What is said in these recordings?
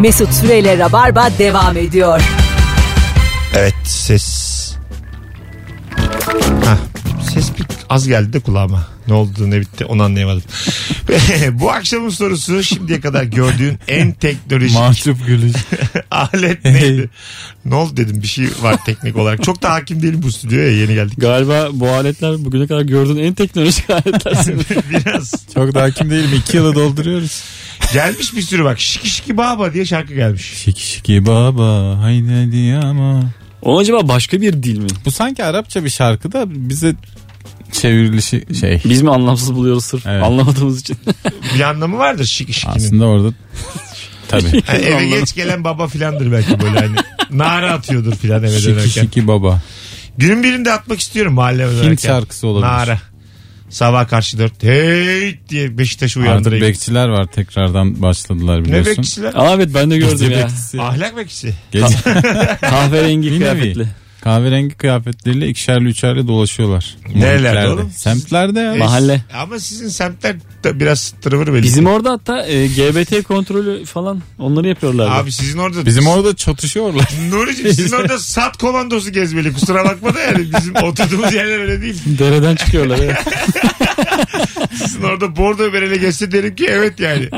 Mesut Süreyle Rabarba devam ediyor. Evet ses. Hah, ses bir az geldi de kulağıma. Ne oldu ne bitti onu anlayamadım. Bu akşamın sorusu şimdiye kadar gördüğün en teknolojik Mahcup gülüş. alet neydi? ne oldu dedim bir şey var teknik olarak. Çok da hakim değilim bu stüdyoya yeni geldik. Galiba bu aletler bugüne kadar gördüğün en teknolojik aletler. Biraz Çok da hakim değilim. İki yılı dolduruyoruz. gelmiş bir sürü bak şiki şiki baba diye şarkı gelmiş. Şiki şiki baba haydi ama. o acaba başka bir dil mi? Bu sanki Arapça bir şarkı da bize çevrilişi şey. Biz mi anlamsız buluyoruz sırf Evet. anlamadığımız için? Bir anlamı vardır şiki şikinin. Aslında orada tabii. Yani eve Anladım. geç gelen baba filandır belki böyle hani. Nara atıyordur filan eve şiki dönerken. şiki baba. Günün birinde atmak istiyorum mahalleme dönerken. Hint şarkısı olabilir. Nara. Sabah karşı dört. Hey diye Beşiktaş'ı Artık uyandırayım. bekçiler var tekrardan başladılar ne biliyorsun. bekçiler? Aa, evet ben de gördüm ya. bekçisi. Ahlak bekçisi. Gece Kahverengi kıyafetli. Kahverengi kıyafetleriyle ikişerli üçerli dolaşıyorlar. Nerelerde oğlum? Semtlerde ya. E, Mahalle. Ama sizin semtler de biraz tırvır belli. Bizim orada hatta e, GBT kontrolü falan onları yapıyorlardı. Abi sizin orada. Bizim orada çatışıyorlar. Nuri'cim sizin orada sat komandosu gezmeli. Kusura bakma da yani bizim oturduğumuz yerler öyle değil. Dereden çıkıyorlar. evet. Sizin orada bordo bereli geçse derim ki evet yani.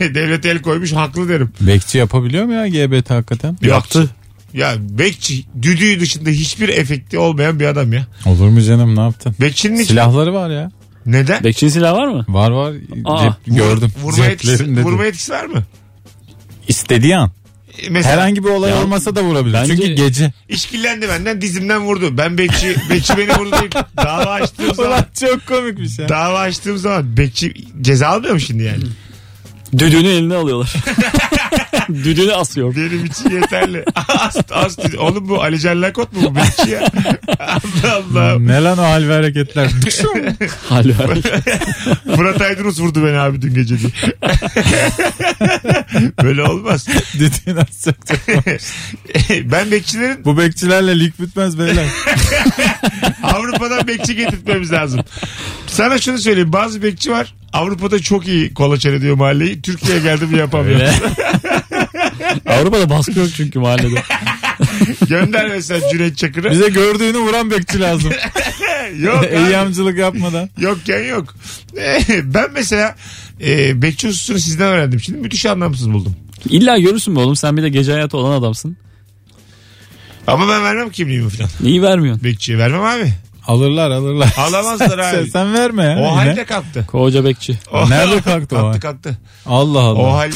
Devlet el koymuş haklı derim. Bekçi yapabiliyor mu ya GBT hakikaten? Yaptı. Ya bekçi düdüğü dışında hiçbir efekti olmayan bir adam ya. Olur mu canım ne yaptın? Bekçinin hiç... Silahları var ya. Neden? Bekçinin silahı var mı? Var var. Aa. Cep, gördüm. Vurma etkisi, Ceplerinde vurma de. etkisi var mı? İstediği an. E, Mesela Herhangi bir olay Ya, olmasa da vurabilir. bence- Çünkü gece. işkillendi benden dizimden vurdu. Ben bekçi, bekçi beni vurdu deyip dava açtığım zaman Ulan çok komikmiş ya. dava açtığım zaman bekçi ceza almıyor mu şimdi yani? Düdüğünü eline alıyorlar. Düdüğünü asıyor. Benim için yeterli. as, as, oğlum bu Ali Can Lakot mu bu bekçi ya? Allah Allah. ne lan o hal ve hareketler. Hali Fırat Aydınus vurdu beni abi dün gece diye. Böyle olmaz. Çok çok. ben bekçilerin Bu bekçilerle lig bitmez beyler. Avrupa'dan bekçi getirtmemiz lazım. Sana şunu söyleyeyim. Bazı bekçi var. Avrupa'da çok iyi kolaçan ediyor mahalleyi. Türkiye'ye geldi mi yapamıyor. Avrupa'da baskı yok çünkü mahallede. Gönder mesela Cüneyt Çakır'ı. Bize gördüğünü vuran bekçi lazım. yok. Eyyamcılık yapmadan. Yokken yok. ben mesela e, bekçi hususunu sizden öğrendim. Şimdi müthiş anlamsız buldum. İlla görürsün be oğlum sen bir de gece hayatı olan adamsın. Ama ben vermem kimliğimi falan. Niye vermiyorsun? Bekçiye vermem abi. Alırlar alırlar. Alamazlar sen, abi. sen verme ya. O yine. halde kalktı. Koca bekçi. O- Nerede kalktı o kalktı kalktı. Allah Allah. O hal.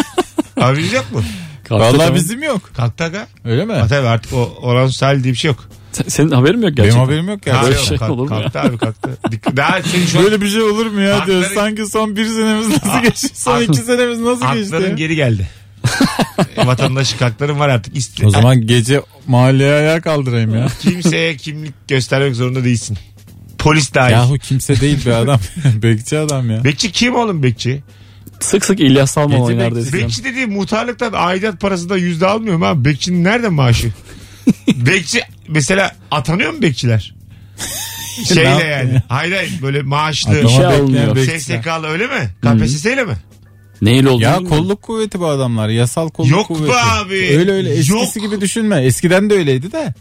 Abiniz yok mu? Kalktı Vallahi tamam. bizim yok. Kalktı aga. Öyle mi? Ha, tabii artık o oranus hal diye bir şey yok. Sen- Senin haberin mi yok Benim gerçekten? haberim yok ya. Böyle şey kalk- olur mu ya? Kalktı abi kalktı. Dik- Daha senin şu an Böyle bir şey olur mu ya diyor. Hakları- Sanki son bir senemiz nasıl geçti? Son iki senemiz nasıl geçti? hakların ya? geri geldi. Vatandaşlık hakların var artık. İste- O zaman gece mahalleye ayağa kaldırayım ya. Kimseye kimlik göstermek zorunda değilsin. Polis dahil. Yahu kimse değil bir adam. Bekçi adam ya. Bekçi kim oğlum bekçi? Sık sık İlyas Salman Gece oynardı bekçi- eskiden. Bekçi dediği muhtarlıktan aidat parası da yüzde almıyor mu abi? Bekçinin nerede maaşı? bekçi mesela atanıyor mu bekçiler? Şeyle yani. ya? Hayır hayır böyle maaşlı. Adama şey bekleyen. SSK'lı öyle mi? KPSS ile mi? Neyle olduğunu Ya bilmiyorum. kolluk kuvveti bu adamlar. Yasal kolluk Yok be kuvveti. abi. Öyle öyle eskisi Yok. gibi düşünme. Eskiden de öyleydi de.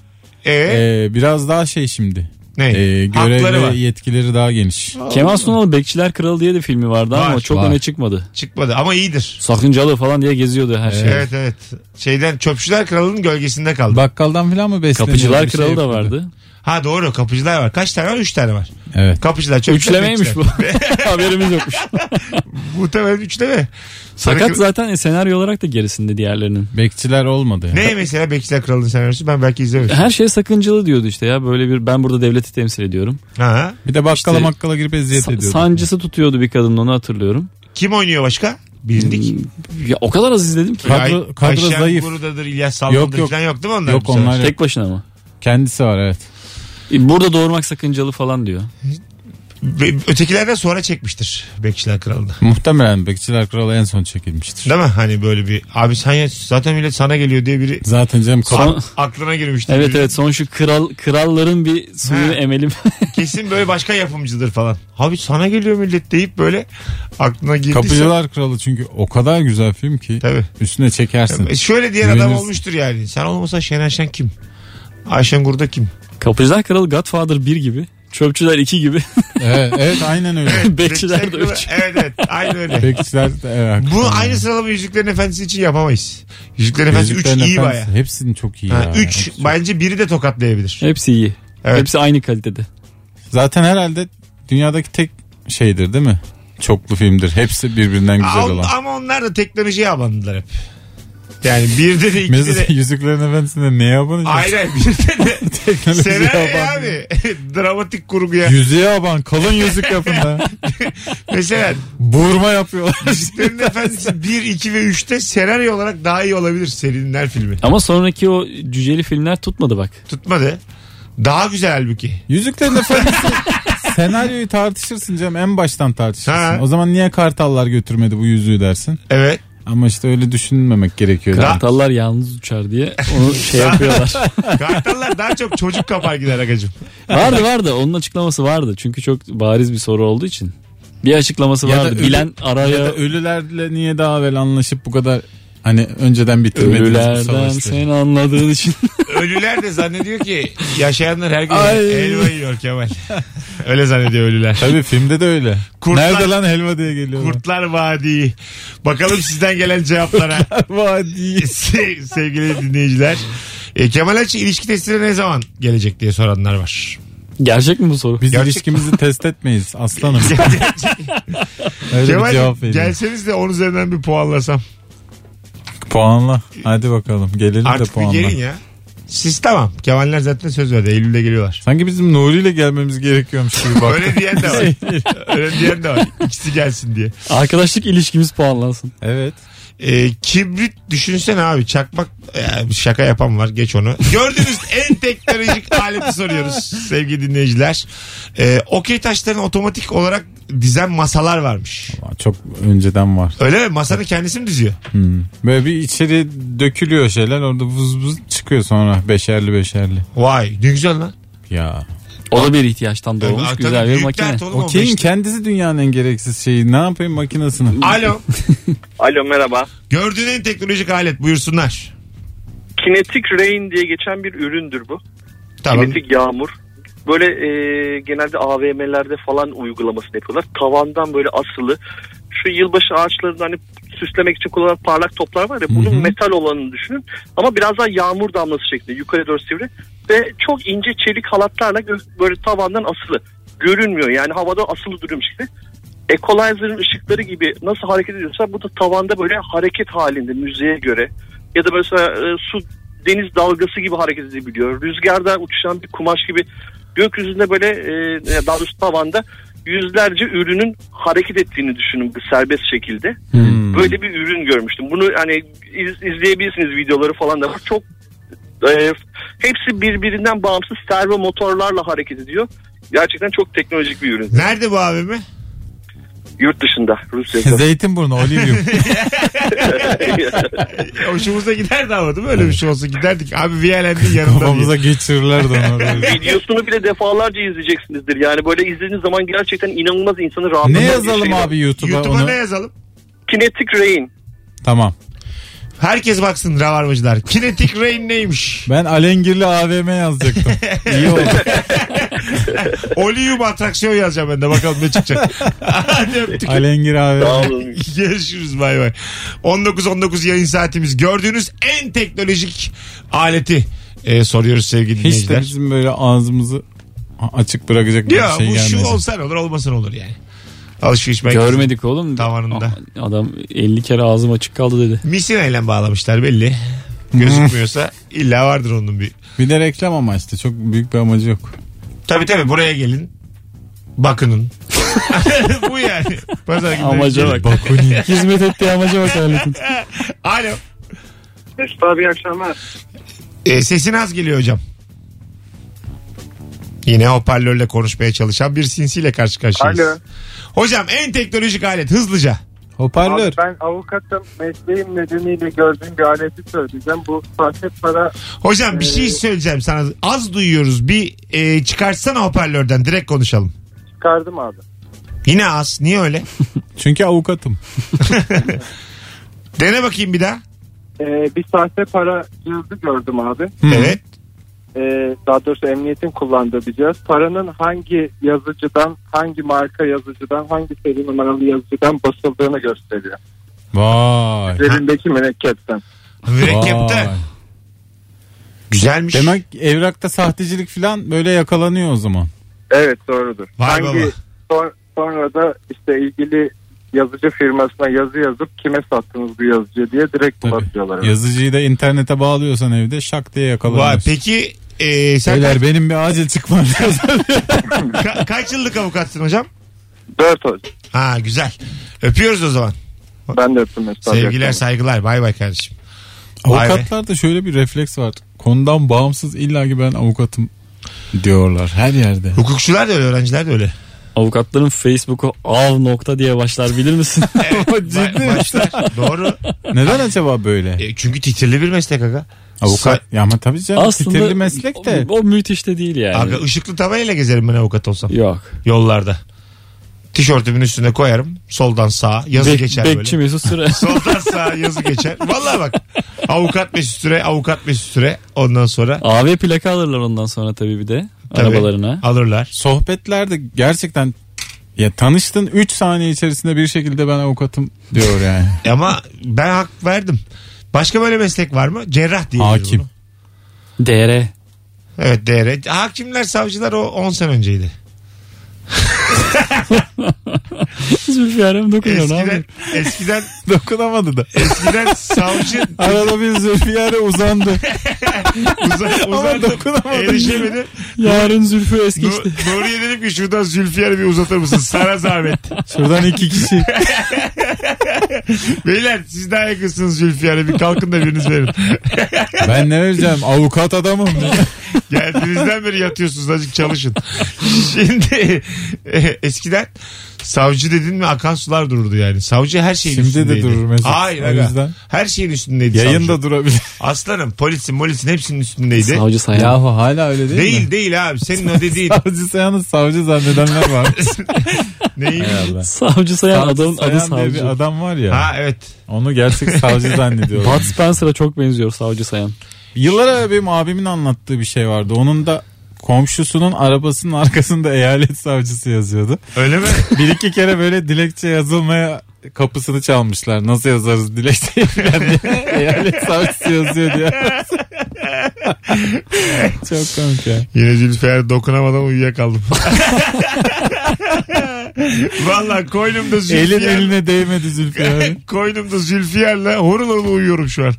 E, Ee, biraz daha şey şimdi. ne? Ee, Hakları görev var. ve yetkileri daha geniş. Kemal Sunal Bekçiler Kralı diye de filmi vardı ama Var, çok var. öne çıkmadı. Çıkmadı ama iyidir. Sakıncalı falan diye geziyordu her şey. Evet evet. Şeyden Çöpçüler Kralı'nın gölgesinde kaldı. Bakkaldan falan mı besleniyor? Kapıcılar Bir şey Kralı da yapıyordu. vardı. Ha doğru kapıcılar var. Kaç tane var? Üç tane var. Evet. Kapıcılar, çöpçüler, Üçlemeymiş bu. Haberimiz yokmuş. Muhtemelen üçleme. Sarı Fakat kı- zaten senaryo olarak da gerisinde diğerlerinin. Bekçiler olmadı yani. Ne mesela Bekçiler Kralı'nın senaryosu? Ben belki izlemedim. Her şey sakıncalı diyordu işte ya böyle bir ben burada devleti temsil ediyorum. Ha. Bir de bakkala İşte- makkala girip eziyet Sa- ediyordu. sancısı tutuyordu bir kadın onu hatırlıyorum. Kim oynuyor başka? Bilindik. Ya o kadar az izledim ki. Kadro- Ay- kadro Ayşen zayıf. Guru'dadır, İlyas Salman'dır Yok, yok. falan yok değil mi onlar? Yok, onlar yok. Tek başına mı? Kendisi var evet. E, Burada doğurmak sakıncalı falan diyor. Ve Ötekilerden sonra çekmiştir Bekçiler Kralı'nda. Muhtemelen Bekçiler Kralı en son çekilmiştir. Değil mi? Hani böyle bir abi sen ya zaten millet sana geliyor diye biri Zaten canım Son- aklına girmiştir. Evet Biri- evet son şu kral kralların bir suyunu Ha. emelim. Kesin böyle başka yapımcıdır falan. Abi sana geliyor millet deyip böyle aklına girdiyse. Kapıcılar Kralı çünkü o kadar güzel film ki Tabii. üstüne çekersin. E Şöyle diyen adam Güvenirsin. olmuştur yani. Sen olmasa Şener Şen kim? Ayşen Gurda kim? Kapıcılar Kralı Godfather 1 gibi. Çöpçüler 2 gibi. evet, evet aynen öyle. Bekçiler de Bekçiler- 3. Evet evet aynı öyle. Bekçiler de evet. Bu aynı sıralama Yüzüklerin Efendisi için yapamayız. Yüzüklerin Efendisi 3 Yüzüklerin iyi baya. Hepsinin çok iyi Ha, ya. 3 Hepsi çok- bence biri de tokatlayabilir. Hepsi iyi. Evet. Hepsi aynı kalitede. Zaten herhalde dünyadaki tek şeydir değil mi? Çoklu filmdir. Hepsi birbirinden güzel Aa, olan. Ama onlar da teknolojiye abandılar hep. Yani birde de ikide Mesela de Yüzüklerin Efendisi'nde neye abanacak? Ayrı birde de Teknolojiye senaryo aban. abi. Dramatik kurguya. Yüzüğe aban. Kalın yüzük yapın da. Mesela Burma yapıyorlar. Yüzüklerin Efendisi 1, 2 ve 3'te senaryo olarak daha iyi olabilir serinin her filmi. Ama sonraki o cüceli filmler tutmadı bak. Tutmadı. Daha güzel halbuki. Yüzüklerin Efendisi senaryoyu tartışırsın canım en baştan tartışırsın. Ha. O zaman niye kartallar götürmedi bu yüzüğü dersin. Evet. Ama işte öyle düşünmemek gerekiyor. Kartallar yalnız uçar diye onu şey yapıyorlar. Kartallar daha çok çocuk kapar gider agacım. vardı vardı onun açıklaması vardı. Çünkü çok bariz bir soru olduğu için. Bir açıklaması Ya da vardı. ölü- Bilen araya Ya da ölülerle niye daha evvel anlaşıp bu kadar hani önceden bitirmediniz bu ölülerden savaşları. seni anladığın için. Ölüler de zannediyor ki yaşayanlar her gün Ay. helva yiyor Kemal. Öyle zannediyor ölüler. Tabii filmde de öyle. Kurtlar- Nerede lan helva diye geliyor. Kurtlar Vadii. Bakalım sizden gelen cevaplara. Vadi. Se- Sevgili dinleyiciler. E, Kemal Açı ilişki testine ne zaman gelecek diye soranlar var. Gerçek mi bu soru? Biz Gerçek- ilişkimizi test etmeyiz aslanım. Öyle bir Kemal cevap vereyim. gelseniz de 10 üzerinden bir puanlasam. Puanla. Hadi bakalım. Gelelim de Artık bir puanla. gelin ya. Siz tamam. Kemaller zaten söz verdi. Eylül'de geliyorlar. Sanki bizim Nuri ile gelmemiz gerekiyormuş gibi bak. Öyle diyen de var. Öyle diyen de var. İkisi gelsin diye. Arkadaşlık ilişkimiz puanlansın. evet. Ee, kibrit düşünsene abi. Çakmak Ya, şaka yapan var. Geç onu. Gördüğünüz en teknolojik aleti soruyoruz sevgili dinleyiciler. Ee, okey taşlarını otomatik olarak dizen masalar varmış. Çok önceden var. Öyle mi? Masanın kendisi mi diziyor? Hmm. Böyle bir içeri dökülüyor şeyler orada vuz vuz çıkıyor sonra beşerli beşerli. Vay ne güzel lan. Ya. O da bir ihtiyaçtan doğmuş Tabii, güzel bir büyük makine. dert oğlum o Okeyin beşte. kendisi dünyanın en gereksiz şeyi. Ne yapayım makinesini? Alo. Alo merhaba. Gördüğün en teknolojik alet buyursunlar. Kinetic Rain diye geçen bir üründür bu. Tamam. Kinetik yağmur. Böyle e, genelde AVM'lerde falan uygulamasını yapıyorlar. Tavandan böyle asılı. Şu yılbaşı ağaçlarında hani süslemek için kullanılan parlak toplar var ya bunun metal olanını düşünün. Ama biraz daha yağmur damlası şeklinde yukarı doğru sivri. Ve çok ince çelik halatlarla böyle tavandan asılı. Görünmüyor yani havada asılı duruyormuş gibi. Equalizer'ın ışıkları gibi nasıl hareket ediyorsa bu da tavanda böyle hareket halinde müziğe göre. Ya da mesela e, su deniz dalgası gibi hareket edebiliyor. Rüzgarda uçuşan bir kumaş gibi gökyüzünde böyle e, daha doğrusu tavanda yüzlerce ürünün hareket ettiğini düşünün bu serbest şekilde. Hmm. Böyle bir ürün görmüştüm. Bunu hani iz- izleyebilirsiniz videoları falan da var. Çok e, hepsi birbirinden bağımsız servo motorlarla hareket ediyor. Gerçekten çok teknolojik bir ürün. Nerede bu AVM? Yurt dışında Rusya'da. Zeytinburnu, Olivium. Hoşumuza giderdi ama değil mi? Öyle bir şey olsa giderdik. Abi VLN'in yanında Kafamıza geçirirlerdi onu. böyle. Videosunu bile defalarca izleyeceksinizdir. Yani böyle izlediğiniz zaman gerçekten inanılmaz insanı ne rahatlatan bir yazalım abi YouTube'a, YouTube'a onu? ne yazalım? Kinetic Rain. Tamam. Herkes baksın Rabarbacılar. Kinetic Rain neymiş? Ben Alengirli AVM yazacaktım. İyi oldu. Olium atraksiyon yazacağım ben de. Bakalım ne çıkacak. Hadi öptük. Alengir Sağ AVM. olun. Görüşürüz bay bay. 19-19 yayın saatimiz. Gördüğünüz en teknolojik aleti e, soruyoruz sevgili Hiç de dinleyiciler. bizim böyle ağzımızı açık bırakacak bir Ya şey bu gelmedi. şu olsa ne olur olmasa ne olur yani. Alışveriş merkezi. Görmedik oğlum. Tavanında. Adam 50 kere ağzım açık kaldı dedi. Misinayla bağlamışlar belli. Gözükmüyorsa illa vardır onun bir. Bir de reklam amaçlı. Çok büyük bir amacı yok. Tabii tabii buraya gelin. Bakının. bu yani. Pazar günleri Amaca gelin. bak. Bakuni. Hizmet ettiği amaca bak aletin. Alo. Mesut abi iyi akşamlar. E, sesin az geliyor hocam. Yine hoparlörle konuşmaya çalışan bir sinsiyle karşı karşıyayız. Alo. Hocam en teknolojik alet hızlıca. Hoparlör. Abi ben avukatım mesleğim nedeniyle gördüğüm bir aleti söyleyeceğim. Bu sahte para Hocam bir şey söyleyeceğim sana. Az duyuyoruz. Bir e, çıkartsana hoparlörden direkt konuşalım. çıkardım abi. Yine az. Niye öyle? Çünkü avukatım. Dene bakayım bir daha. Ee, bir sahte para cihazı gördüm abi. Evet. Ee, daha doğrusu emniyetin kullandığı bir cihaz. Paranın hangi yazıcıdan, hangi marka yazıcıdan, hangi seri numaralı yazıcıdan basıldığını gösteriyor. Vay. Üzerindeki mürekkepten. Mürekkepte. Vay. Güzelmiş. Demek evrakta sahtecilik falan böyle yakalanıyor o zaman. Evet doğrudur. Vay hangi baba. son- sonra da işte ilgili yazıcı firmasına yazı yazıp kime sattınız bu yazıcıyı diye direkt bulatıyorlar. Yazıcıyı da internete bağlıyorsan evde şak diye Vay, yakalanıyorsun. peki e, sen Beyler benim bir acil çıkmam lazım. ka- kaç yıllık avukatsın hocam? Dört hocam. Ha güzel. Öpüyoruz o zaman. Ben de öptüm. Sevgiler saygılar. Bay bay kardeşim. Vay. Avukatlarda şöyle bir refleks var. Konudan bağımsız illaki ben avukatım diyorlar her yerde. Hukukçular da öyle öğrenciler de öyle. Avukatların Facebook'u av nokta diye başlar bilir misin? Ba- başlar. Doğru. Neden acaba böyle? E, çünkü titirli bir meslek aga. Avukat ya ama tabii canım Aslında titirli meslek de. o, o müthiş de değil yani. Aga ışıklı tabelayla gezerim ben avukat olsam. Yok. Yollarda. Tişörtümün üstüne koyarım. Soldan sağa. Yazı Bek- geçer bekçi böyle. Mesut Süre. Soldan sağa yazı geçer. Vallahi bak. Avukat Mesut Süre, avukat Mesut Süre. Ondan sonra AV plaka alırlar ondan sonra tabii bir de. Tabii. Arabalarına. alırlar. Sohbetlerde gerçekten ya tanıştın 3 saniye içerisinde bir şekilde ben avukatım diyor yani. Ama ben hak verdim. Başka böyle meslek var mı? Cerrah diye. Hakim. DR. Evet DR. Hakimler, savcılar o 10 sene önceydi. Zülfiyar'a mı dokunuyor Eskiden, eskiden, Dokunamadı da. eskiden savcı Arada bir Zülfiyar'a uzandı. uzan, Ama uzandı. dokunamadı. Erişemedi. Yarın Zülfü es geçti. Nu- Nuriye dedim ki şuradan Zülfiyar'ı bir uzatır mısın? Sana zahmet. Şuradan iki kişi. Beyler siz daha yakınsınız Zülfiyar'a bir kalkın da biriniz verin. Ben ne vereceğim? Avukat adamım. Geldiğinizden beri yatıyorsunuz azıcık çalışın. Şimdi e, eskiden savcı dedin mi akan sular dururdu yani. Savcı her şeyin Şimdi de üstündeydi. durur Mesut. Hayır O aga. yüzden. Her şeyin üstündeydi Yayında savcı. durabilir. Aslanım polisin polisin hepsinin üstündeydi. Savcı sayan. Yahu hala öyle değil, Değil mi? değil abi senin o dediğin. Savcı sayanı savcı zannedenler var. Allah. Savcı sayan Savcı adamın adı sayan diye bir savcı. adam var ya. Ha evet. Onu gerçek savcı zannediyorlar. Bud Spencer'a çok benziyor savcı sayan. Yıllar evvel benim abimin anlattığı bir şey vardı. Onun da komşusunun arabasının arkasında eyalet savcısı yazıyordu. Öyle mi? Bir iki kere böyle dilekçe yazılmaya kapısını çalmışlar. Nasıl yazarız dilekçeyi falan diye. eyalet savcısı yazıyor diye. Çok komik ya. Yine Zülfiyar dokunamadan uyuyakaldım. Valla koynumda Zülfiyar. Elin eline değmedi Zülfiyar'ın. Koynumda Zülfiyar'la horul horul uyuyorum şu an.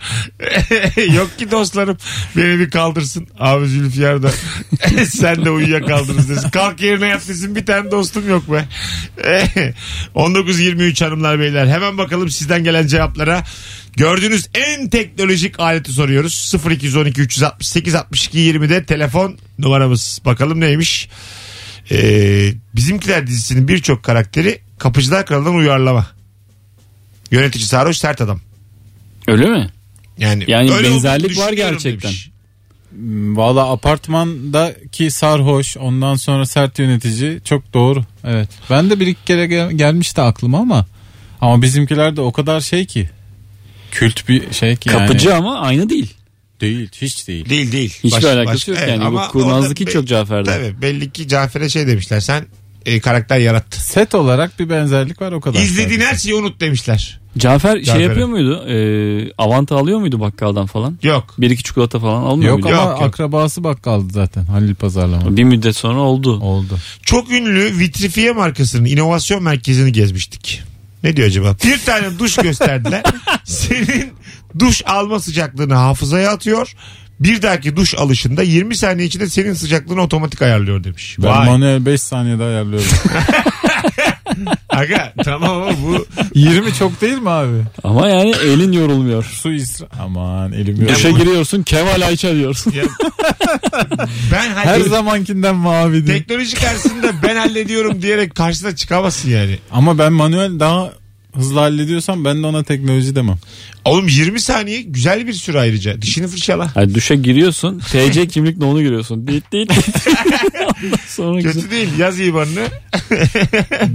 Yok ki dostlarım beni bir kaldırsın. Abi Zülfiyar da sen de uyuyakaldınız desin. Kalk yerine yat desin bir tane dostum yok be. 19.23 hanımlar beyler hemen bakalım sizden gelen cevaplara. Gördüğünüz en teknolojik aleti soruyoruz. 0212 368 62 20'de telefon numaramız. Bakalım neymiş? Ee, Bizimkiler dizisinin birçok karakteri Kapıcılar Kralı'ndan uyarlama. Yönetici sarhoş sert adam. Öyle mi? Yani, Yani öyle benzerlik var gerçekten. demiş. Valla apartmandaki sarhoş ondan sonra sert yönetici çok doğru. Evet. Ben de bir iki kere gel- gelmişti aklıma ama ama bizimkiler de o kadar şey ki kült bir şey ki yani. Kapıcı ama aynı değil. Değil hiç değil. Değil değil. Hiçbir Baş- alakası başka- yok evet, yani. ama Bu kurnazlık orada hiç be- yok Cafer'de. Tabii belli ki Cafer'e şey demişler. Sen e, karakter yarattın. Set olarak bir benzerlik var o kadar. İzlediğin her şeyi unut demişler. Cafer Cafer'e. şey yapıyor muydu? Ee, avanta alıyor muydu bakkaldan falan? Yok. Bir iki çikolata falan almıyor Yok muydu? ama Yok, yok. akrabası bakkaldı zaten Halil Pazarlama. Bir müddet sonra oldu. Oldu. Çok ünlü Vitrifiye markasının inovasyon merkezini gezmiştik. Ne diyor acaba? Bir tane duş gösterdiler. Senin duş alma sıcaklığını hafızaya atıyor. Bir dahaki duş alışında 20 saniye içinde senin sıcaklığını otomatik ayarlıyor demiş. Ben Vay. manuel 5 saniyede ayarlıyorum. Aga tamam ama bu 20 çok değil mi abi? Ama yani elin yorulmuyor. Su isra... Aman elim yok. Duşa giriyorsun Kemal Ayça diyorsun. ya, ben Her hallediyorum. zamankinden mavi değil. Teknoloji karşısında ben hallediyorum diyerek karşısına çıkamazsın yani. Ama ben manuel daha hızlı hallediyorsam ben de ona teknoloji demem. Oğlum 20 saniye güzel bir süre ayrıca. Dişini fırçala. Yani duşa giriyorsun TC kimlik onu giriyorsun. Dit dit. Ondan Sonra güzel. Kötü değil. Yaz IBAN'ını.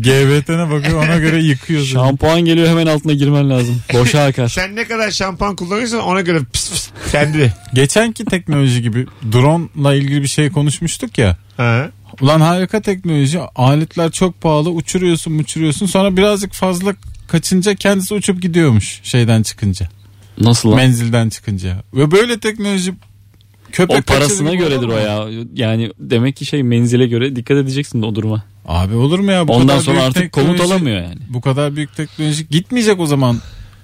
GBT'ne bakıyor ona göre yıkıyor. seni. Şampuan geliyor hemen altına girmen lazım. Boşa akar. Sen ne kadar şampuan kullanıyorsan ona göre pıs pıs kendi. Geçenki teknoloji gibi drone'la ilgili bir şey konuşmuştuk ya. Ha. Ulan harika teknoloji. Aletler çok pahalı. Uçuruyorsun uçuruyorsun. Sonra birazcık fazla kaçınca kendisi uçup gidiyormuş şeyden çıkınca. Nasıl lan? Menzilden çıkınca. Ve böyle teknoloji köpek o parasına göredir o ya. Yani demek ki şey menzile göre dikkat edeceksin de o duruma. Abi olur mu ya? Bu Ondan kadar sonra artık komut alamıyor yani. Bu kadar büyük teknoloji gitmeyecek o zaman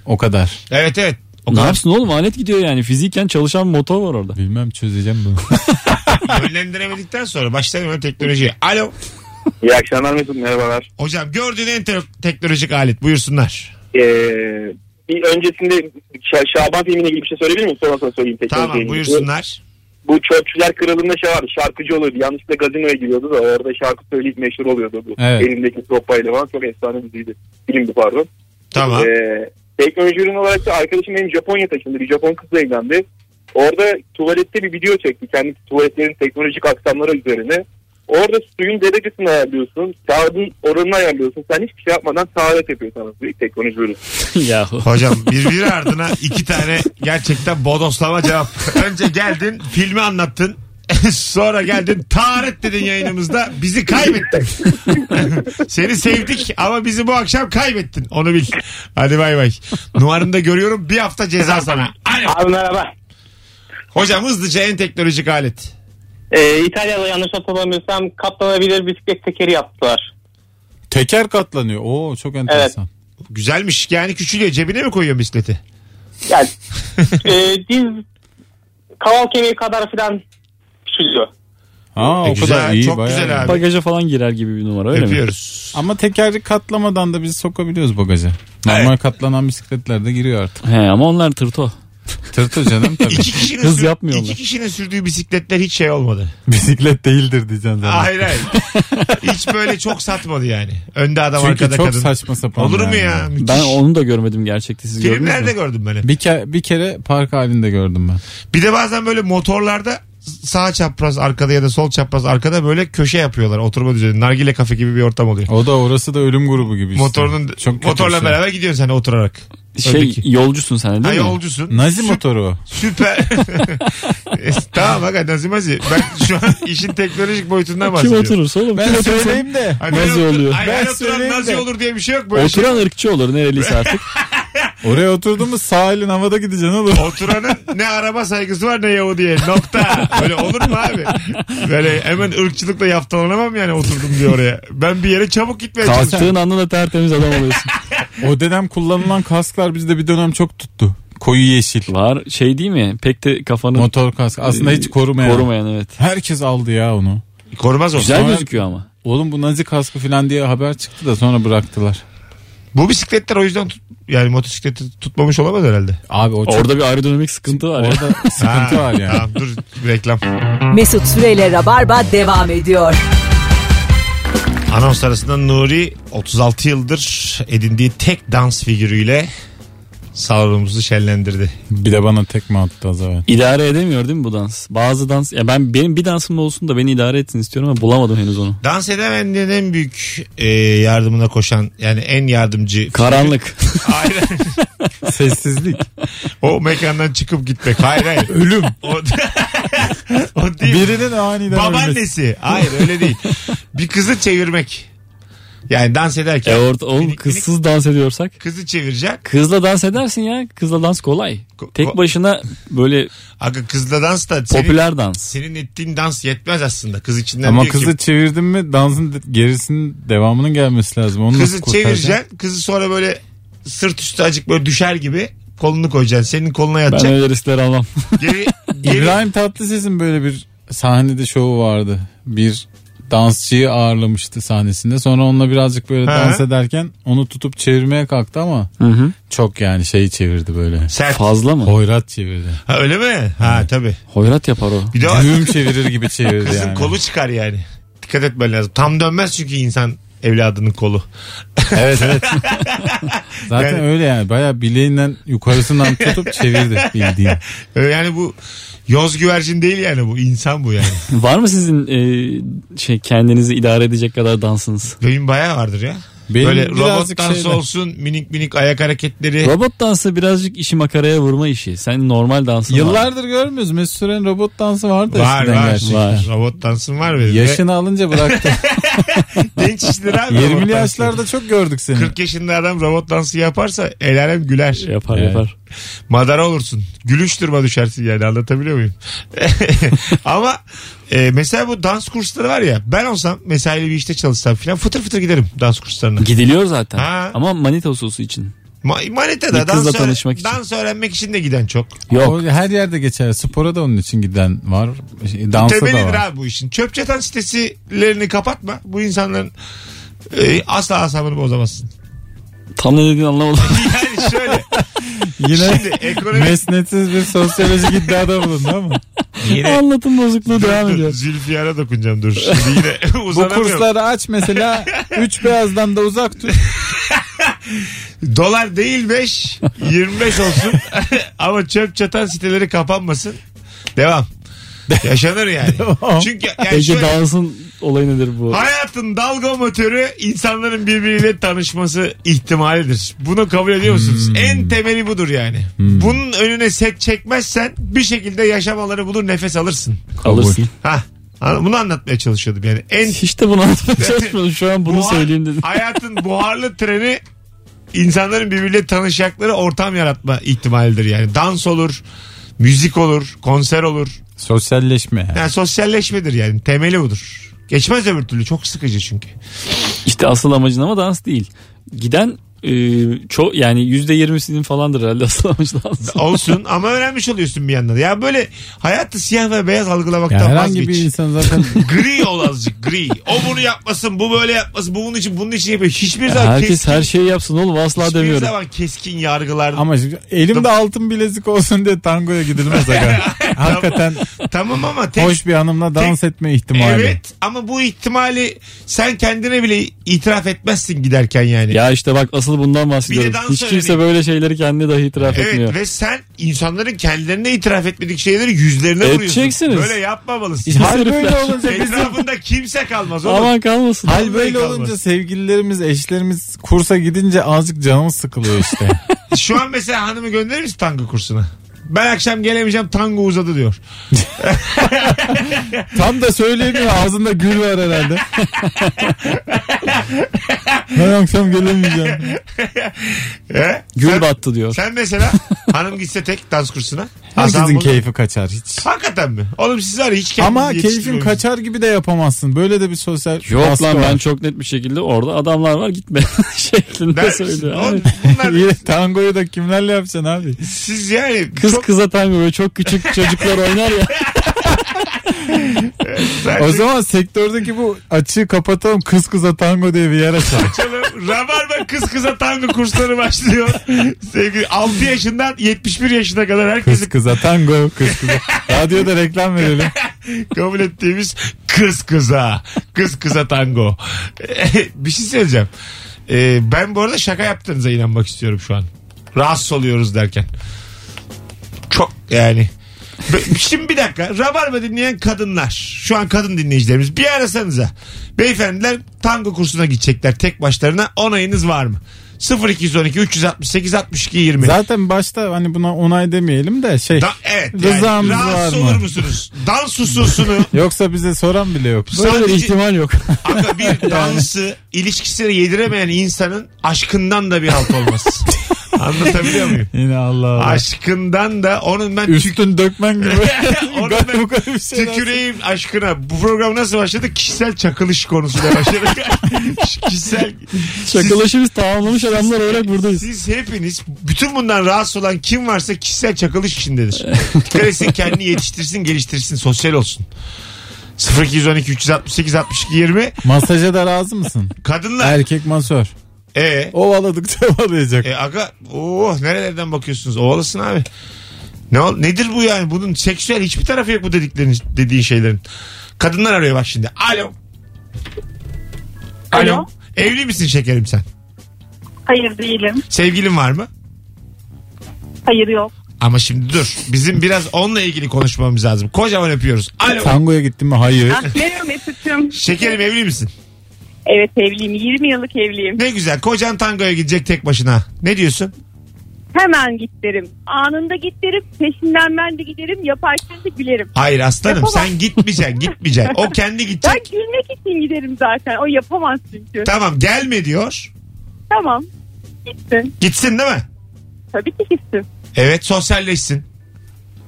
o kadar. Evet evet. O Ne kadar yapsın oğlum alet gidiyor yani. Fiziken çalışan motor var orada. Bilmem çözeceğim bunu. yönlendiremedikten sonra başlayalım öyle teknolojiye. Alo. İyi akşamlar Mesut merhabalar. Hocam gördüğün en te- teknolojik alet buyursunlar. Ee, bir öncesinde Ş- Şaban filmine ilgili bir şey söyleyebilir miyim? Sonra sonra söyleyeyim. teknolojiyle Tamam ilgili. buyursunlar. Bu Çöpçüler Kralı'nda şey vardı şarkıcı oluyordu. Yanlışlıkla gazinoya giriyordu da orada şarkı söyleyip meşhur oluyordu. Bu. Evet. Elindeki sopayla falan çok efsane diziydi. Filmdi pardon. Tamam. Ee, teknoloji ürünü olarak da arkadaşım benim Japonya taşındı. Bir Japon kızla evlendi. Orada tuvalette bir video çekti. Kendi tuvaletlerin teknolojik aksamları üzerine. Orada suyun derecesini ayarlıyorsun. Kağıdın oranını ayarlıyorsun. Sen hiçbir şey yapmadan taharet yapıyor sana bir teknoloji ürünü. Yahu. Hocam birbiri ardına iki tane gerçekten bodoslama cevap. Önce geldin filmi anlattın. Sonra geldin taharet dedin yayınımızda bizi kaybettin. Seni sevdik ama bizi bu akşam kaybettin onu bil. Hadi bay bay. Numaranı da görüyorum bir hafta ceza sana. Alo. Abi merhaba. Hocam hızlıca en teknolojik alet. Ee, İtalya'da yanlış hatırlamıyorsam katlanabilir bisiklet tekeri yaptılar. Teker katlanıyor. Oo çok enteresan. Güzelmiş yani küçülüyor cebine mi koyuyor bisikleti? Yani e, diz kaval kemiği kadar filan küçülüyor. Ha E, o güzel, kadar iyi. çok bayağı güzel abi. Bagaja falan girer gibi bir numara öyle mi? Öpüyoruz. Ama tekerli katlamadan da biz sokabiliyoruz bagaja. Normal katlanan bisikletler de giriyor artık. He ama onlar tırto. Tırtıl canım tabii. İki kişinin, Hız sür- yapmıyorlar. iki kişinin sürdüğü bisikletler hiç şey olmadı. Bisiklet değildir diyeceksin zaten. Hayır hayır. Hiç böyle çok satmadı yani. Önde adam Çünkü arkada çok kadın. saçma sapan. Olur mu yani. ya? Müthiş. Ben onu da görmedim gerçekte siz gördünüz Filmlerde mü? gördüm ben hep. Bir, ke- bir kere park halinde gördüm ben. Bir de bazen böyle motorlarda sağ çapraz arkada ya da sol çapraz arkada böyle köşe yapıyorlar oturma düzeni. Nargile kafe gibi bir ortam oluyor. O da orası da ölüm grubu gibi işte. Motorunun çok kötü motorla bir şey. beraber gidiyorsun sen oturarak. Şey Öndeki. yolcusun sen değil Ha mi? yolcusun. Nazi motoru o. Süper. E, tamam bak Nazi Mazi. Ben şu an işin teknolojik boyutundan Kim bahsediyorum. oturursa oğlum. Kim oturursa söyleyeyim de. Ay, Nazi ben otur- oluyor. Ay, Ben ben oturan söyleyeyim Nazi de. olur diye bir şey yok. Böyle şey- Oturan ırkçı olur nereliyse artık. Oraya oturduğumuz sağ elin havada gideceksin oğlum. Oturanın ne araba saygısı var ne Yahudi'ye. Nokta. Böyle olur mu abi? Böyle hemen ırkçılıkla yaftalanamam yani oturdum diye oraya. Ben bir yere çabuk gitmeye çalışıyorum. Kalktığın anda da tertemiz adam oluyorsun. O dönem kullanılan kasklar bizde bir dönem çok tuttu. Koyu yeşil. Var şey değil mi? Pek de kafanı Motor kask. Aslında hiç korumayan. korumayan evet. Herkes aldı ya onu. Korumaz o. Güzel Sonra- gözüküyor ama. Oğlum bu nazi kaskı falan diye haber çıktı da sonra bıraktılar. Bu bisikletler o yüzden tut- yani motosikleti tutmamış olamaz herhalde. Abi o çok... Orada bir aerodinamik sıkıntı var ya. Orada sıkıntı Ha, var yani. Tamam dur reklam. Mesut Süreyle Rabarba devam ediyor. Anons arasında Nuri 36 yıldır edindiği tek dans figürüyle salonumuzu şenlendirdi. Bir de bana tekme attı az evvel. İdare edemiyor değil mi bu dans? Bazı dans ya ben benim bir dansım olsun da beni idare etsin istiyorum ama bulamadım henüz onu. Dans edemeyenlerin en büyük e, yardımına koşan yani en yardımcı. Karanlık. Hayır. Sessizlik. o mekandan çıkıp gitmek. Hayır hayır. Ölüm. O, o değil. Birinin aniden ölmesi. Babaannesi. Hayır öyle değil. Bir kızı çevirmek. Yani dans ederken e orada oğlum minik minik kızsız dans ediyorsak. kızı çevireceksin. Kızla dans edersin ya. Kızla dans kolay. Ko- Tek başına böyle Aga kızla dans da senin, popüler dans. senin ettiğin dans yetmez aslında. Kız içinden Ama diyor kızı ki çevirdin mi dansın gerisinin devamının gelmesi lazım. Onu kızı çevireceksin. Kızı sonra böyle sırt üstü acık böyle düşer gibi kolunu koyacaksın. Senin koluna Ben yatacak. öyle riskler almam. Geri, geri, İbrahim Tatlıses'in böyle bir sahnede şovu vardı. Bir dansçıyı ağırlamıştı sahnesinde. Sonra onunla birazcık böyle Ha. dans ederken onu tutup çevirmeye kalktı ama Hı hı. çok yani şey çevirdi böyle. Sert. Fazla mı? Hoyrat çevirdi. Ha, öyle mi? Ha tabii. Hoyrat yapar o. Bir de o Düğüm çevirir gibi çevirdi kızın yani. kolu çıkar yani. Dikkat etmen lazım. Tam dönmez çünkü insan evladının kolu. Evet evet. Zaten Yani- öyle yani. Baya bileğinden yukarısından tutup çevirdi bildiğin. Ee, Yani bu yoz güvercin değil yani bu insan bu yani. Var mı sizin e, şey kendinizi idare edecek kadar dansınız? Benim bayağı vardır ya. Benim Böyle robot dansı şeyde- olsun minik minik ayak hareketleri. Robot dansı birazcık işi makaraya vurma işi. Sen normal dansın var. Yıllardır görmüyoruz. Mesut Süren'in robot dansı vardı var eskiden var. Var. Robot dansın var benim. Yaşını alınca bıraktı. Genç işler abi. robot 20'li dansı. yaşlarda çok gördük seni. 40 yaşında adam robot dansı yaparsa el alem güler. Yapar Evet. yapar. Madara olursun. Gülüş durma düşersin yani anlatabiliyor muyum? Ama e, mesela bu dans kursları var ya ben olsam mesaili bir işte çalışsam filan fıtır fıtır giderim dans kurslarına. Gidiliyor zaten. Ha. Ama manita hususu için. Ma- Manita'da Bir kızla dans, öğren- tanışmak için. dans öğrenmek için de giden çok. Yok. O her yerde geçer. Spora da onun için giden var. Şey, Dansa da Temelidir var. abi bu işin. Çöp çatan sitesilerini kapatma. Bu insanların e, asla asabını bozamazsın. Tam ne dediğini anlamadım. Yani şöyle. Yine Şimdi ekonomi... mesnetsiz bir sosyolojik iddiada bulundu ama. Yine Anlatım bozukluğu devam dur, ediyor. Zülfiyar'a dokunacağım dur. Şimdi yine Bu uzanamıyorum. kursları aç mesela. Üç beyazdan da uzak tut. Dolar değil 5 25 olsun ama çöp çatan siteleri kapanmasın. Devam. Yaşanır yani. Çünkü yani Peki şöyle, dansın olayı nedir bu? hayatın dalga motoru insanların birbiriyle tanışması ihtimalidir. Bunu kabul ediyor musunuz? En temeli budur yani. Bunun önüne set çekmezsen bir şekilde yaşamaları bulur nefes alırsın. Alırsın. Ha. Bunu anlatmaya çalışıyordum yani. En Hiç de bunu anlatmaya çalışmadım. Şu an bunu Buhar- söyleyeyim dedim. Hayatın buharlı treni insanların birbiriyle tanışacakları ortam yaratma ihtimalidir yani. Dans olur, müzik olur, konser olur. Sosyalleşme. yani. Yani sosyalleşmedir yani. Temeli budur. Geçmez öbür türlü. Çok sıkıcı çünkü. İşte asıl amacın ama dans değil. Giden e, çok yani yüzde yirmisinin falandır herhalde asıl amacı dans. Olsun ama öğrenmiş oluyorsun bir yandan. Ya böyle hayatı siyah ve beyaz Ya algılamaktan herhangi vazgeç. bir insan zaten Gri ol azıcık gri. O bunu yapmasın, bu böyle yapmasın, bu bunun için, bunun için yapıyor. Hiçbir zaman Herkes keskin, her şeyi yapsın oğlum asla hiçbir demiyorum. zaman keskin yargılar. ama elimde altın bilezik olsun diye tangoya gidilmez aga. Hakikaten Tamam ama tek hoş bir hanımla dans etme ihtimali. Evet ama bu ihtimali sen kendine bile itiraf etmezsin giderken yani. Ya işte bak asıl bundan Bir bahsediyorum. de dans Hiç kimse öğreneyim. böyle şeyleri kendine dahi itiraf evet etmiyor. ve sen insanların kendilerine itiraf etmedik şeyleri yüzlerine vuruyorsun. Edeceksiniz. Böyle yapmamalısın. Hal böyle olunca bizim Etrafında kimse kalmaz oğlum. Aman kalmasın. Hal böyle kalmaz. olunca sevgililerimiz, eşlerimiz kursa gidince azıcık canımız sıkılıyor işte. Şu an mesela hanımı gönderir misin tango kursuna? Ben akşam gelemeyeceğim tango uzadı diyor. Tam da söyleyemiyor ağzında gül var herhalde. ben akşam gelemeyeceğim. He? Gül sen, battı diyor. sen mesela hanım gitse tek dans kursuna. Herkesin bunu- keyfi kaçar hiç. Hakikaten mi? Oğlum siz var hiç Ama keyfin kaçar gibi de yapamazsın. Böyle de bir sosyal Yok lan var. ben çok net bir şekilde orada adamlar var gitme şeklinde Der söylüyor. Oğlum bunlar İyi tangoyu da kimlerle yapacaksın abi? siz yani Kız çok kıza tango böyle çok küçük çocuklar oynar ya. O zaman sektördeki bu açığı kapatalım kız kıza tango diye bir yer açalım. Açalım. Rabarba kız kıza tango kursları başlıyor. Sevgili 6 yaşından 71 yaşına kadar herkesin Kız kıza tango kız kıza. Radyoda reklam verelim. kabul ettiğimiz kız kıza. Kız kıza tango. bir şey söyleyeceğim. Ee, ben bu arada şaka yaptığınıza inanmak istiyorum şu an. Rahatsız oluyoruz derken. Çok yani. Şimdi bir dakika. Rabarba dinleyen kadınlar. Şu an kadın dinleyicilerimiz. Bir arasanıza. Beyefendiler tango kursuna gidecekler tek başlarına. Onayınız var mı? 0212 368 62 20. Zaten başta hani buna onay demeyelim de şey. Da- evet. Yani, var mı? olur musunuz? Dans hususunu Yoksa bize soran bile yok. Böyle bir Sadece- ihtimal yok. Aga bir dansı ilişkisine yediremeyen insanın aşkından da bir halt olmaz. Anlatabiliyor muyum? Yine Allah Allah. Aşkından da onun ben tük, Üstün dökmen gibi. Onun Garip ben bu kadar bir şey. tüküreyim aşkına. Bu program nasıl başladı? Kişisel çakılış konusuyla başladı. Kişisel. Şakalaşırız tamamlamış adamlar olarak buradayız. Siz hepiniz bütün bundan rahatsız olan kim varsa kişisel çakılış içindedir. Dikkat etsin kendini yetiştirsin geliştirsin sosyal olsun. 0212 368 62 20 Masaja da razı mısın? kadınlar. Erkek masör. E, Ovaladıkça ovalayacak. e aga oh nerelerden bakıyorsunuz? Ovalasın abi. Ne ol, nedir bu yani? Bunun seksüel hiçbir tarafı yok bu dediklerin dediğin şeylerin. Kadınlar arıyor bak şimdi. Alo. Alo. Evli misin şekerim sen? Hayır değilim. Sevgilin var mı? Hayır yok. Ama şimdi dur. Bizim biraz onunla ilgili konuşmamız lazım. Kocaman öpüyoruz. Alo. Tangoya gittin mi? Hayır. Ah, merhaba Mesut'cum. Şekerim evli misin? Evet evliyim. 20 yıllık evliyim. Ne güzel. Kocan tangoya gidecek tek başına. Ne diyorsun? Hemen git derim. Anında git derim. Peşinden ben de giderim. Yaparken de gülerim. Hayır aslanım Yapamam. sen gitmeyeceksin gitmeyeceksin. O kendi Ben gidecek. gülmek için giderim zaten. O yapamaz çünkü. Tamam gelme diyor. Tamam. Gitsin. Gitsin değil mi? Tabii ki gitsin. Evet sosyalleşsin.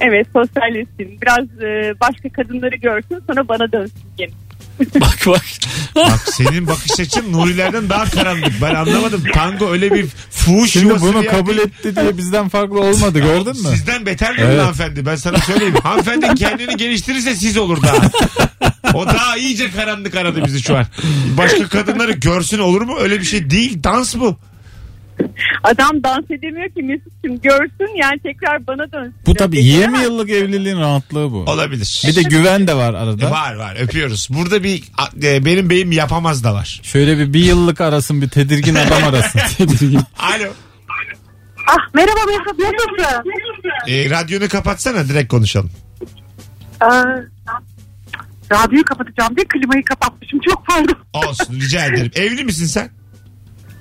Evet sosyalleşsin. Biraz e, başka kadınları görsün sonra bana dönsün gene. Bak bak. Bak senin bakış açın Nurilerden daha karanlık. Ben anlamadım. Tango öyle bir fuhuş Şimdi yuvası bunu bir yer kabul değil. etti diye bizden farklı olmadı gördün mü? Sizden beter mi Evet. hanımefendi? Ben sana söyleyeyim. hanımefendi kendini geliştirirse siz olur daha. O daha iyice karanlık aradı bizi şu an. Başka kadınları görsün olur mu? Öyle bir şey değil. Dans bu. Adam dans edemiyor ki Mesut'cum görsün yani tekrar bana dönsün. Bu tabii Beceremez. 20 yıllık evliliğin rahatlığı bu. Olabilir. Bir de güven de var arada. E, var var öpüyoruz. Burada bir e, benim beyim yapamaz da var. Şöyle bir bir yıllık arasın bir tedirgin adam arasın. Alo. Ah merhaba Mesut nasılsın? E, radyonu kapatsana direkt konuşalım. Ee, radyoyu kapatacağım diye klimayı kapatmışım çok pardon. Olsun rica ederim. Evli misin sen?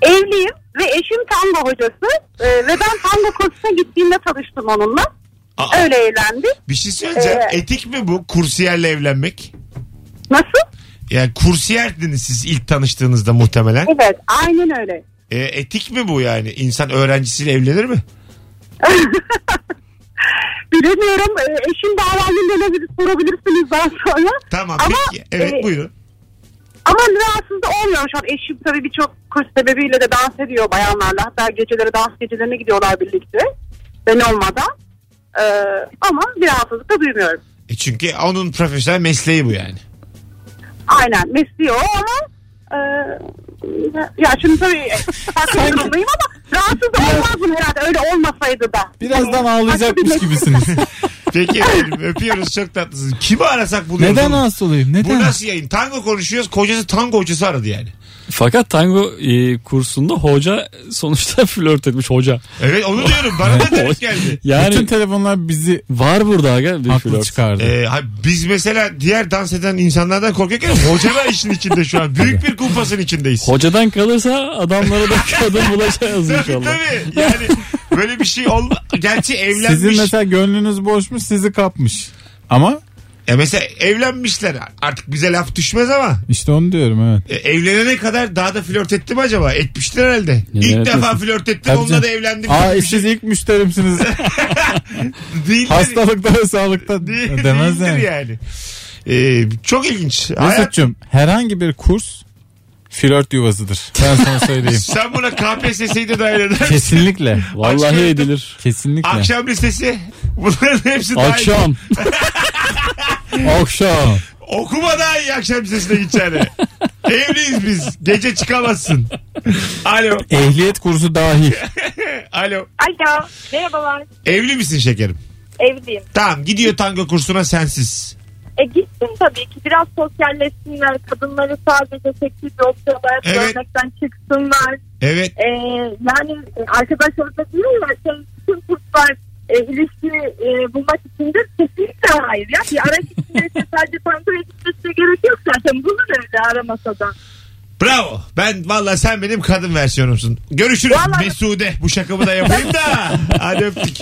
Evliyim ve eşim tango hocası Ee, ve ben tango kursuna gittiğimde tanıştım onunla. Aa, Öyle evlendik. Bir şey söyleyeceğim. Ee, Etik mi bu kursiyerle evlenmek? Nasıl? Yani kursiyerdiniz siz ilk tanıştığınızda muhtemelen. Evet aynen öyle. E, etik mi bu yani? İnsan öğrencisiyle evlenir mi? Bilemiyorum Ee, eşim davayı dönebilir sorabilirsiniz daha sonra. Tamam Ama, peki. Evet e, buyurun. Ama rahatsız da olmuyorum şu an. Eşim tabii birçok kurs sebebiyle de dans ediyor bayanlarla. Hatta geceleri dans gecelerine gidiyorlar birlikte. Ben olmadan. Ee, ama bir rahatsızlık da duymuyorum. E çünkü onun profesyonel mesleği bu yani. Aynen mesleği o ama e, ya şimdi tabii farklı durumdayım ama rahatsız olmazdım herhalde öyle olmasaydı da. Birazdan Hani ağlayacakmış gibisiniz. Peki efendim öpüyoruz çok tatlısınız. Kimi arasak buluyoruz? Neden oğlum? rahatsız olayım? Bu Neden? nasıl yayın? Tango konuşuyoruz. Kocası tango hocası aradı yani. Fakat tango e, kursunda hoca sonuçta flört etmiş hoca. Evet onu diyorum. Bana da denk geldi. Yani Bütün telefonlar bizi var burada aga bir haklı flört. çıkardı. Ee, ha, biz mesela diğer dans eden insanlardan korkarken hoca da işin içinde şu an. Büyük bir kumpasın içindeyiz. Hocadan kalırsa adamlara da kadın bulacağız Tabii inşallah. tabii. Yani böyle bir şey olma. Gerçi evlenmiş. Sizin mesela gönlünüz boşmuş sizi kapmış. Ama Ya mesela evlenmişler. Artık bize laf düşmez ama. işte onu diyorum evet. E, evlenene kadar daha da flört etti mi acaba? Etmiştir herhalde. Neden İlk defa flört ettim Tabii onunla canım. da evlendim. Aa bir siz ilk müşterimsiniz. Değil Hastalıkta ve sağlıkta Değil, demez değildir yani. yani. Ee, çok ilginç. Hayat, Mesut'cum herhangi bir kurs flört yuvasıdır. Ben sana söyleyeyim. sen buna KPSS'yi de dahil eder. Kesinlikle. Vallahi Açık edilir. Kesinlikle. Akşam listesi. Bunların hepsi dahil. Akşam. Akşam. Okuma daha iyi akşam listesine gideceğine. Evliyiz biz. Gece çıkamazsın. Alo. Ehliyet kursu dahil. Alo. Alo merhabalar Evli misin şekerim? evliyim. Tamam gidiyor tango kursuna sensiz. E gitsin tabii ki biraz sosyalleşsinler. Kadınları sadece seksi bir opsiyon olarak Evet. görmekten çıksınlar. Evet. E, yani arkadaşlar da diyorlar şey, bütün kurslar e, ilişki e, bulmak içindir. Kesinlikle hayır. Ya. Bir araç içinde sadece tangoya gitmesine gerek yok zaten. Bulur öyle aramasa da. Bravo. Ben valla sen benim kadın versiyonumsun. Görüşürüz Vallahi- Mesude. Bu şakamı da yapayım da. Hadi öptük.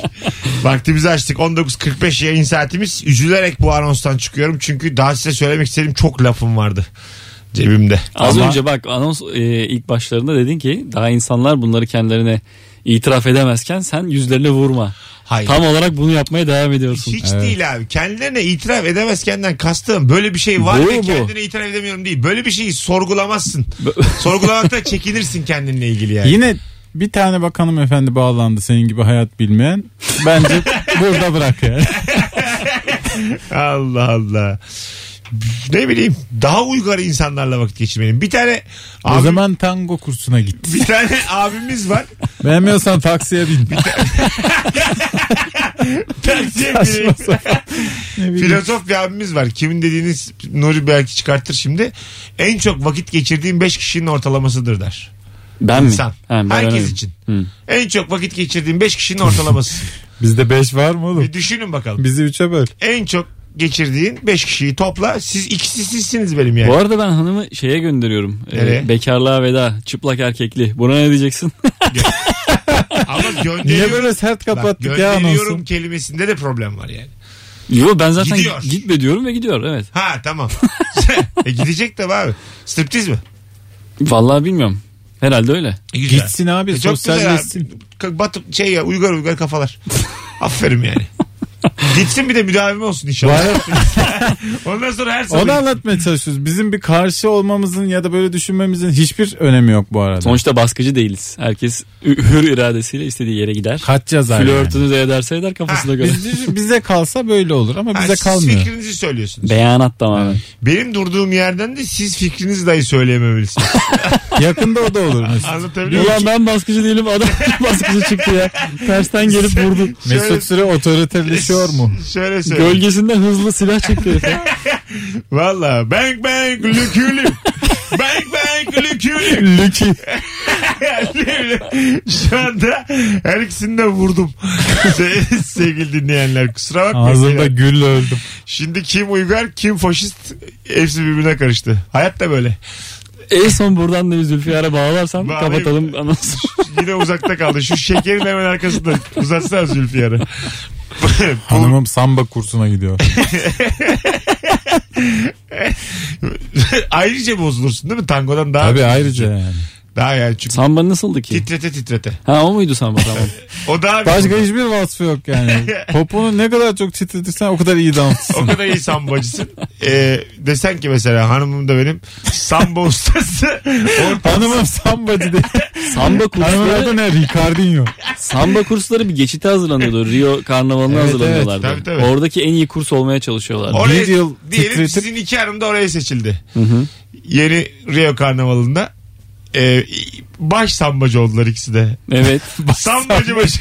Vaktimizi açtık. 19.45 yayın saatimiz. Üzülerek bu anonstan çıkıyorum. Çünkü daha size söylemek istediğim çok lafım vardı. Cebimde. Az Ama- önce bak anons e, ilk başlarında dedin ki daha insanlar bunları kendilerine itiraf edemezken sen yüzlerine vurma. Hayır. Tam olarak bunu yapmaya devam ediyorsun. Hiç değil abi. Kendilerine itiraf edemezkenden kastım böyle bir şey var Bu, ve bu. kendine itiraf edemiyorum değil. Böyle bir şeyi sorgulamazsın. Sorgulamakta çekinirsin kendinle ilgili yani. Yine bir tane bak hanımefendi bağlandı senin gibi hayat bilmeyen. Bence burada bırak yani. Allah Allah. Ne bileyim daha uygar insanlarla vakit geçirmeliyim. Bir tane O zaman tango kursuna git. bir tane abimiz var. Beğenmiyorsan taksiye bin. Taksiye Saçma bineyim. sapan. Ne bileyim. Filozof bir abimiz var. Kimin dediğiniz Nuri belki çıkartır şimdi. En çok vakit geçirdiğim 5 kişinin ortalamasıdır der. Ben mi? İnsan. Ha, ben Herkes öyle- için. Hı. En çok vakit geçirdiğim 5 kişinin ortalaması. Bizde 5 var mı oğlum? bir düşünün bakalım. Bizi 3'e böl. En çok geçirdiğin 5 kişiyi topla. Siz ikisi sizsiniz benim yani. Bu arada ben hanımı şeye gönderiyorum. Ee, bekarlığa veda. Çıplak erkekli. Buna ne diyeceksin? Ama gönderiyorum. Niye böyle sert Bak, kapattık ya gönderiyorum kelimesinde de problem var yani. Yo ben zaten Gidiyor. gitme diyorum ve gidiyor evet. Ha tamam. e, gidecek tabii abi. Striptiz mi? Vallahi bilmiyorum. Herhalde öyle. E, güzel. Gitsin abi E, çok güzel sosyalleşsin. abi. Batı, şey ya uygar uygar kafalar. Aferin yani. Gitsin bir de müdavimi olsun inşallah. Ondan sonra her Onu anlatmaya çalışıyoruz. Bizim bir karşı olmamızın ya da böyle düşünmemizin hiçbir önemi yok bu arada. Sonuçta baskıcı değiliz. Herkes hür iradesiyle istediği yere gider. Kaç yazar yani. Flörtünü de ederse eder kafasına göre. Biz, bize kalsa böyle olur ama Ha, bize siz kalmıyor. fikrinizi söylüyorsunuz. Beyanat tamamen. Benim durduğum yerden de siz fikrinizi dahi söyleyememelisiniz. Yakında o da olur. Anlatabiliyor muyum? Ulan ben baskıcı değilim adam baskıcı çıktı ya. Tersten gelip vurdu. Mesut Süre otoriterleşiyor mu? Şöyle söyleyeyim. Gölgesinden hızlı silah çekti. herif. Valla bang bang lükülüm. bang bang lükülüm. Lüki. Şu anda her ikisini de vurdum. Se- Sevgili dinleyenler kusura bakmayın. Ağzımda gülle öldüm. Şimdi kim uygar kim faşist hepsi birbirine karıştı. Hayat da böyle. En son buradan da bir Zülfiyar'a bağlarsan Bağlayayım. kapatalım. anonsu. Yine uzakta kaldı. Şu şekerin hemen arkasında uzatsana Zülfiyar'ı. Hanımım samba kursuna gidiyor. Ayrıca bozulursun değil mi? Tangodan daha Tabii ayrıca yani. Daha yani çünkü Samba nasıldı ki? titrete titrete. Ha o muydu samba tamam. O daha Başka hiçbir vasfı yok yani. Poponu ne kadar çok titretirsen o kadar iyi o dansçısın. kadar iyi sambacısın. Ee, desen ki mesela hanımım da benim samba ustası. Orta Hanımım sambacı değil. samba Hanımın adı kursları, ne? Ricardinho. samba kursları bir geçite hazırlanıyordu. Rio karnavalına Evet, hazırlanıyorlardı. evet, tabii, tabii. Oradaki en iyi kurs olmaya çalışıyorlar. Oraya, Bir yıl diyelim titretip- sizin iki hanım da oraya seçildi. Hı hı. Yeni Rio Karnavalı'nda. Ee, baş sambacı oldular ikisi de. Evet. Sambacı başı.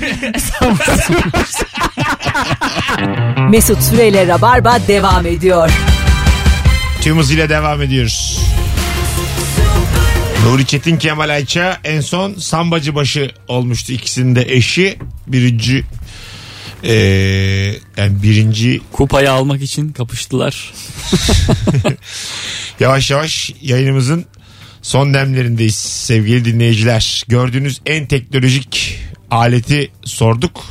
Mesut Süreyle Rabarba devam ediyor. Tüm hızıyla devam ediyoruz. Nuri Çetin Kemal Ayça en son sambacı başı olmuştu ikisinin de eşi. Birinci ee, yani birinci Kupayı almak için kapıştılar. yavaş yavaş yayınımızın son demlerindeyiz sevgili dinleyiciler. Gördüğünüz en teknolojik aleti sorduk.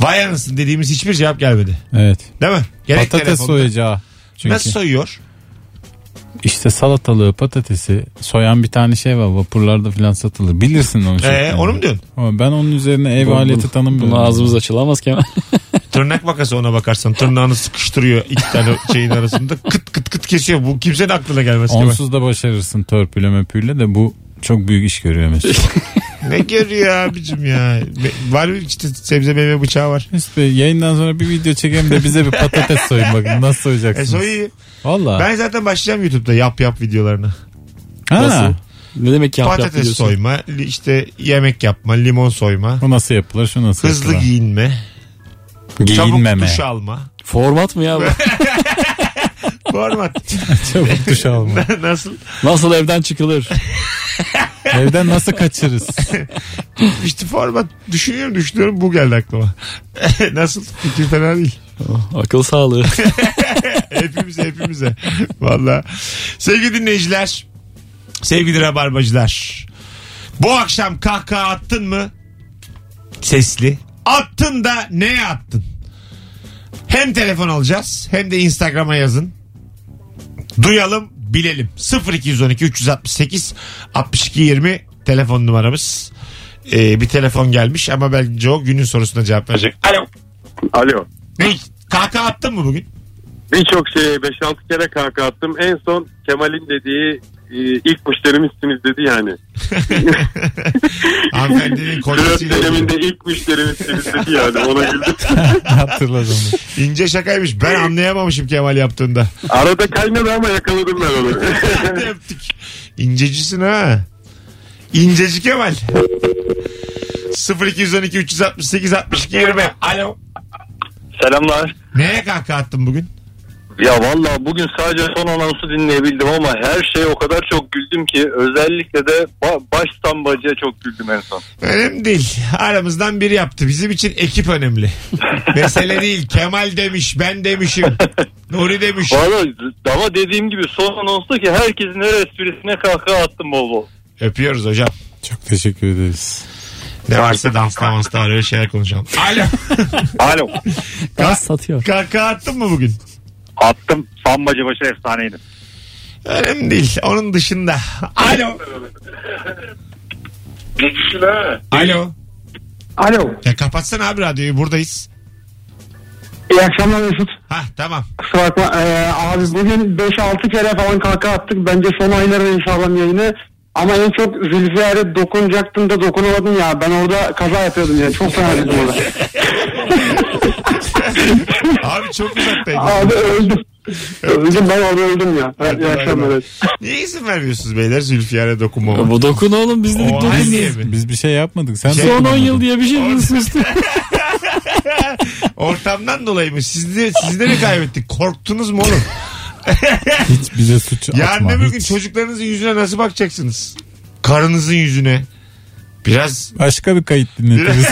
Vay anasın dediğimiz hiçbir cevap gelmedi. Evet. Değil mi? Gerek Patates telefonda. soyacağı. Çünkü Nasıl soyuyor? İşte salatalığı patatesi soyan bir tane şey var vapurlarda falan satılır. Bilirsin onu. Ee, onu mu diyorsun? Ama ben onun üzerine ev Bu- aleti tanımıyorum. Bunu ağzımız açılamaz Kemal. Tırnak makası ona bakarsan tırnağını sıkıştırıyor iki tane şeyin arasında kıt kıt kıt kesiyor. Bu kimsenin aklına gelmez. Kemal. Onsuz da başarırsın törpüle möpüyle de bu çok büyük iş görüyor mesela. Ne görüyor abicim ya? Var işte sebze meyve bıçağı var. Mesut Bey yayından sonra bir video çekelim de bize bir patates soyun bakın nasıl E soyacaksınız. Valla. ben zaten başlayacağım YouTube'da yap yap videolarını. Ha, Nasıl? Ne demek yap yap Patates diyorsun? soyma, li- işte yemek yapma, limon soyma, Bu nasıl yapılır şu nasıl hızlı yapılır. giyinme, Giyinmeme. çabuk duş alma. Format mı ya bu? Format. Çabuk duş alma. Nasıl? Nasıl evden çıkılır? Evden nasıl kaçırız? İşte format. Düşünüyorum düşünüyorum bu geldi aklıma. Nasıl? Fikir fena değil. Akıl sağlığı. Hepimize hepimize. Valla. Sevgili dinleyiciler. Sevgili rabarbacılar. Bu akşam kahkaha attın mı? Sesli. Attın da neye attın? Hem telefon alacağız hem de Instagram'a yazın. Duyalım bilelim. 0212 368 62 20 telefon numaramız. Ee, bir telefon gelmiş ama bence o günün sorusuna cevap verecek. Alo. Alo. Ne? Kahkaha attın mı bugün? Birçok şeye 5-6 kere kahkaha attım. En son Kemal'in dediği e, ilk müşterimizsiniz dedi yani. Hanımefendinin Flört kocasıyla. döneminde ilk müşterimiz temizledi yani ona güldüm. Hatırladım. İnce şakaymış. Ben anlayamamışım Kemal yaptığında. Arada kaynadı ama yakaladım ben onu. Hadi öptük. İncecisin ha. İnceci Kemal. 0212 368 62 20. Alo. Selamlar. Neye kahkaha attın bugün? Ya valla bugün sadece son anonsu dinleyebildim ama her şeye o kadar çok güldüm ki özellikle de ba- baştan bacıya çok güldüm en son. Önemli değil. Aramızdan biri yaptı. Bizim için ekip önemli. Mesele değil. Kemal demiş, ben demişim. Nuri demiş. Valla ama dediğim gibi son anonsta ki herkesin her esprisine kahkaha attım bol bol. Öpüyoruz hocam. Çok teşekkür ederiz. Ne varsa dansla mansla öyle şeyler konuşalım. Alo. Alo. Gaz satıyor. Kahkaha attın mı bugün? Attım. Sambacı başı efsaneydi. Önemli değil. Onun dışında. Alo. Alo. Alo. Ya kapatsana abi radyoyu buradayız. İyi akşamlar Mesut. Ha tamam. Kusura bakma. Ee, abi bugün 5-6 kere falan kaka attık. Bence son ayların inşallah yayını. Ama en çok Zülfiyar'e dokunacaktım da dokunamadım ya. Ben orada kaza yapıyordum ya. Çok fena dedim orada. Abi çok uzaktaydın. abi öldüm. öldüm ben orada öldüm ya. Hadi İyi akşamlar. evet. Niye izin vermiyorsunuz beyler Zülfiyar'a dokunmama? Bu dokun oğlum biz dedik dokun evi? Biz bir şey yapmadık. Sen Şey- Son 10 yapmadın. yıl diye bir şey mi sustum? Ortamdan dolayı mı? Siz de, siz de mi kaybettik? Korktunuz mu oğlum? Hiç bize suç Yarın atma. öbür gün hiç. çocuklarınızın yüzüne nasıl bakacaksınız? Karınızın yüzüne. Biraz Başka bir kayıt dinletiriz.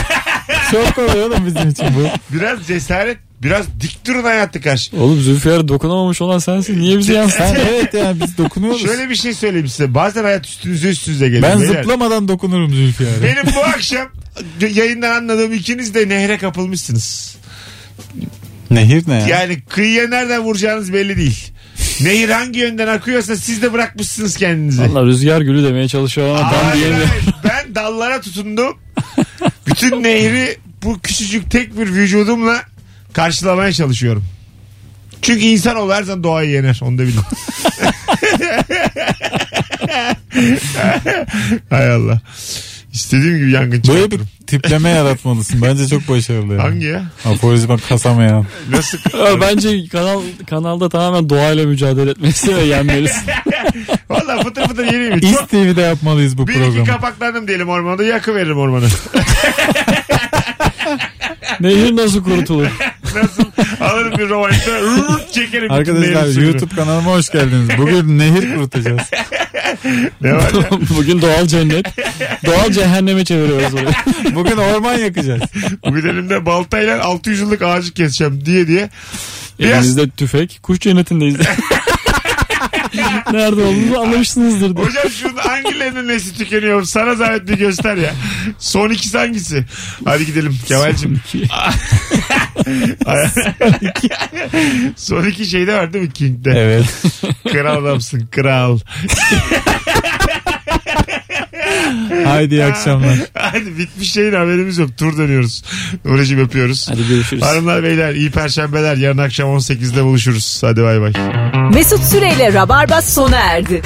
Çok kolay oğlum bizim için bu. biraz cesaret, biraz dik durun hayatı karşı. Oğlum Zülfiyar'a dokunamamış olan sensin. Niye bize yansın? Evet ya biz dokunuyoruz. Şöyle bir şey söyleyeyim size. Bazen hayat üstünüze üstünüze geliyor. ben beyler. zıplamadan dokunurum Zülfiyar'a. Benim bu akşam yayından anladığım ikiniz de nehre kapılmışsınız. Nehir ne ya? Yani kıyıya nereden vuracağınız belli değil. Nehir hangi yönden akıyorsa siz de bırakmışsınız kendinizi. Valla rüzgar gülü demeye çalışıyor ama Hayır, diyemiyorum. hayır. Ben dallara tutundum. Bütün nehri bu küçücük tek bir vücudumla karşılamaya çalışıyorum. Çünkü insan her zaman doğayı yener. Onu da bilin. Hay Allah. İstediğim gibi yangın Böyle bir çıkartırım. tipleme yaratmalısın. Bence çok başarılı yani. Hangi ya? Aforizma kasamayan. Nasıl? Ya Bence kanal kanalda tamamen doğayla mücadele etmesi ve yenmelisin. Valla fıtır fıtır yeniyim. Çok İst TV'de yapmalıyız bu bir iki programı. kapaklandım diyelim ormanda yakı veririm ormanı. Nehir nasıl kurutulur? Nasıl? Alırım bir rrrt çekerim. Arkadaşlar. YouTube kanalıma hoş geldiniz. Bugün nehir kurutacağız. Ne var ya? Bugün doğal cennet. Doğal cehenneme çeviriyoruz orayı. Bugün orman yakacağız. Bugün elimde baltayla 600 yıllık ağacı keseceğim diye diye. Biraz Elimizde tüfek. Kuş cennetindeyiz. Nerede olduğunu anlamışsınızdır. diye. Hocam şunun hangilerinin nesli tükeniyor? Sana zahmet bir göster ya. Son ikisi hangisi? Hadi gidelim Kemal'cim. Son iki şeyde var değil mi King'de? Evet. Kral adamsın kral. Haydi iyi akşamlar. Hadi bitmiş şeyin haberimiz yok. Tur dönüyoruz. Nuri'cim öpüyoruz. Hadi görüşürüz. Hanımlar beyler iyi perşembeler. Yarın akşam 18'de buluşuruz. Hadi bay bay. Mesut Süreyle Rabarba sona erdi.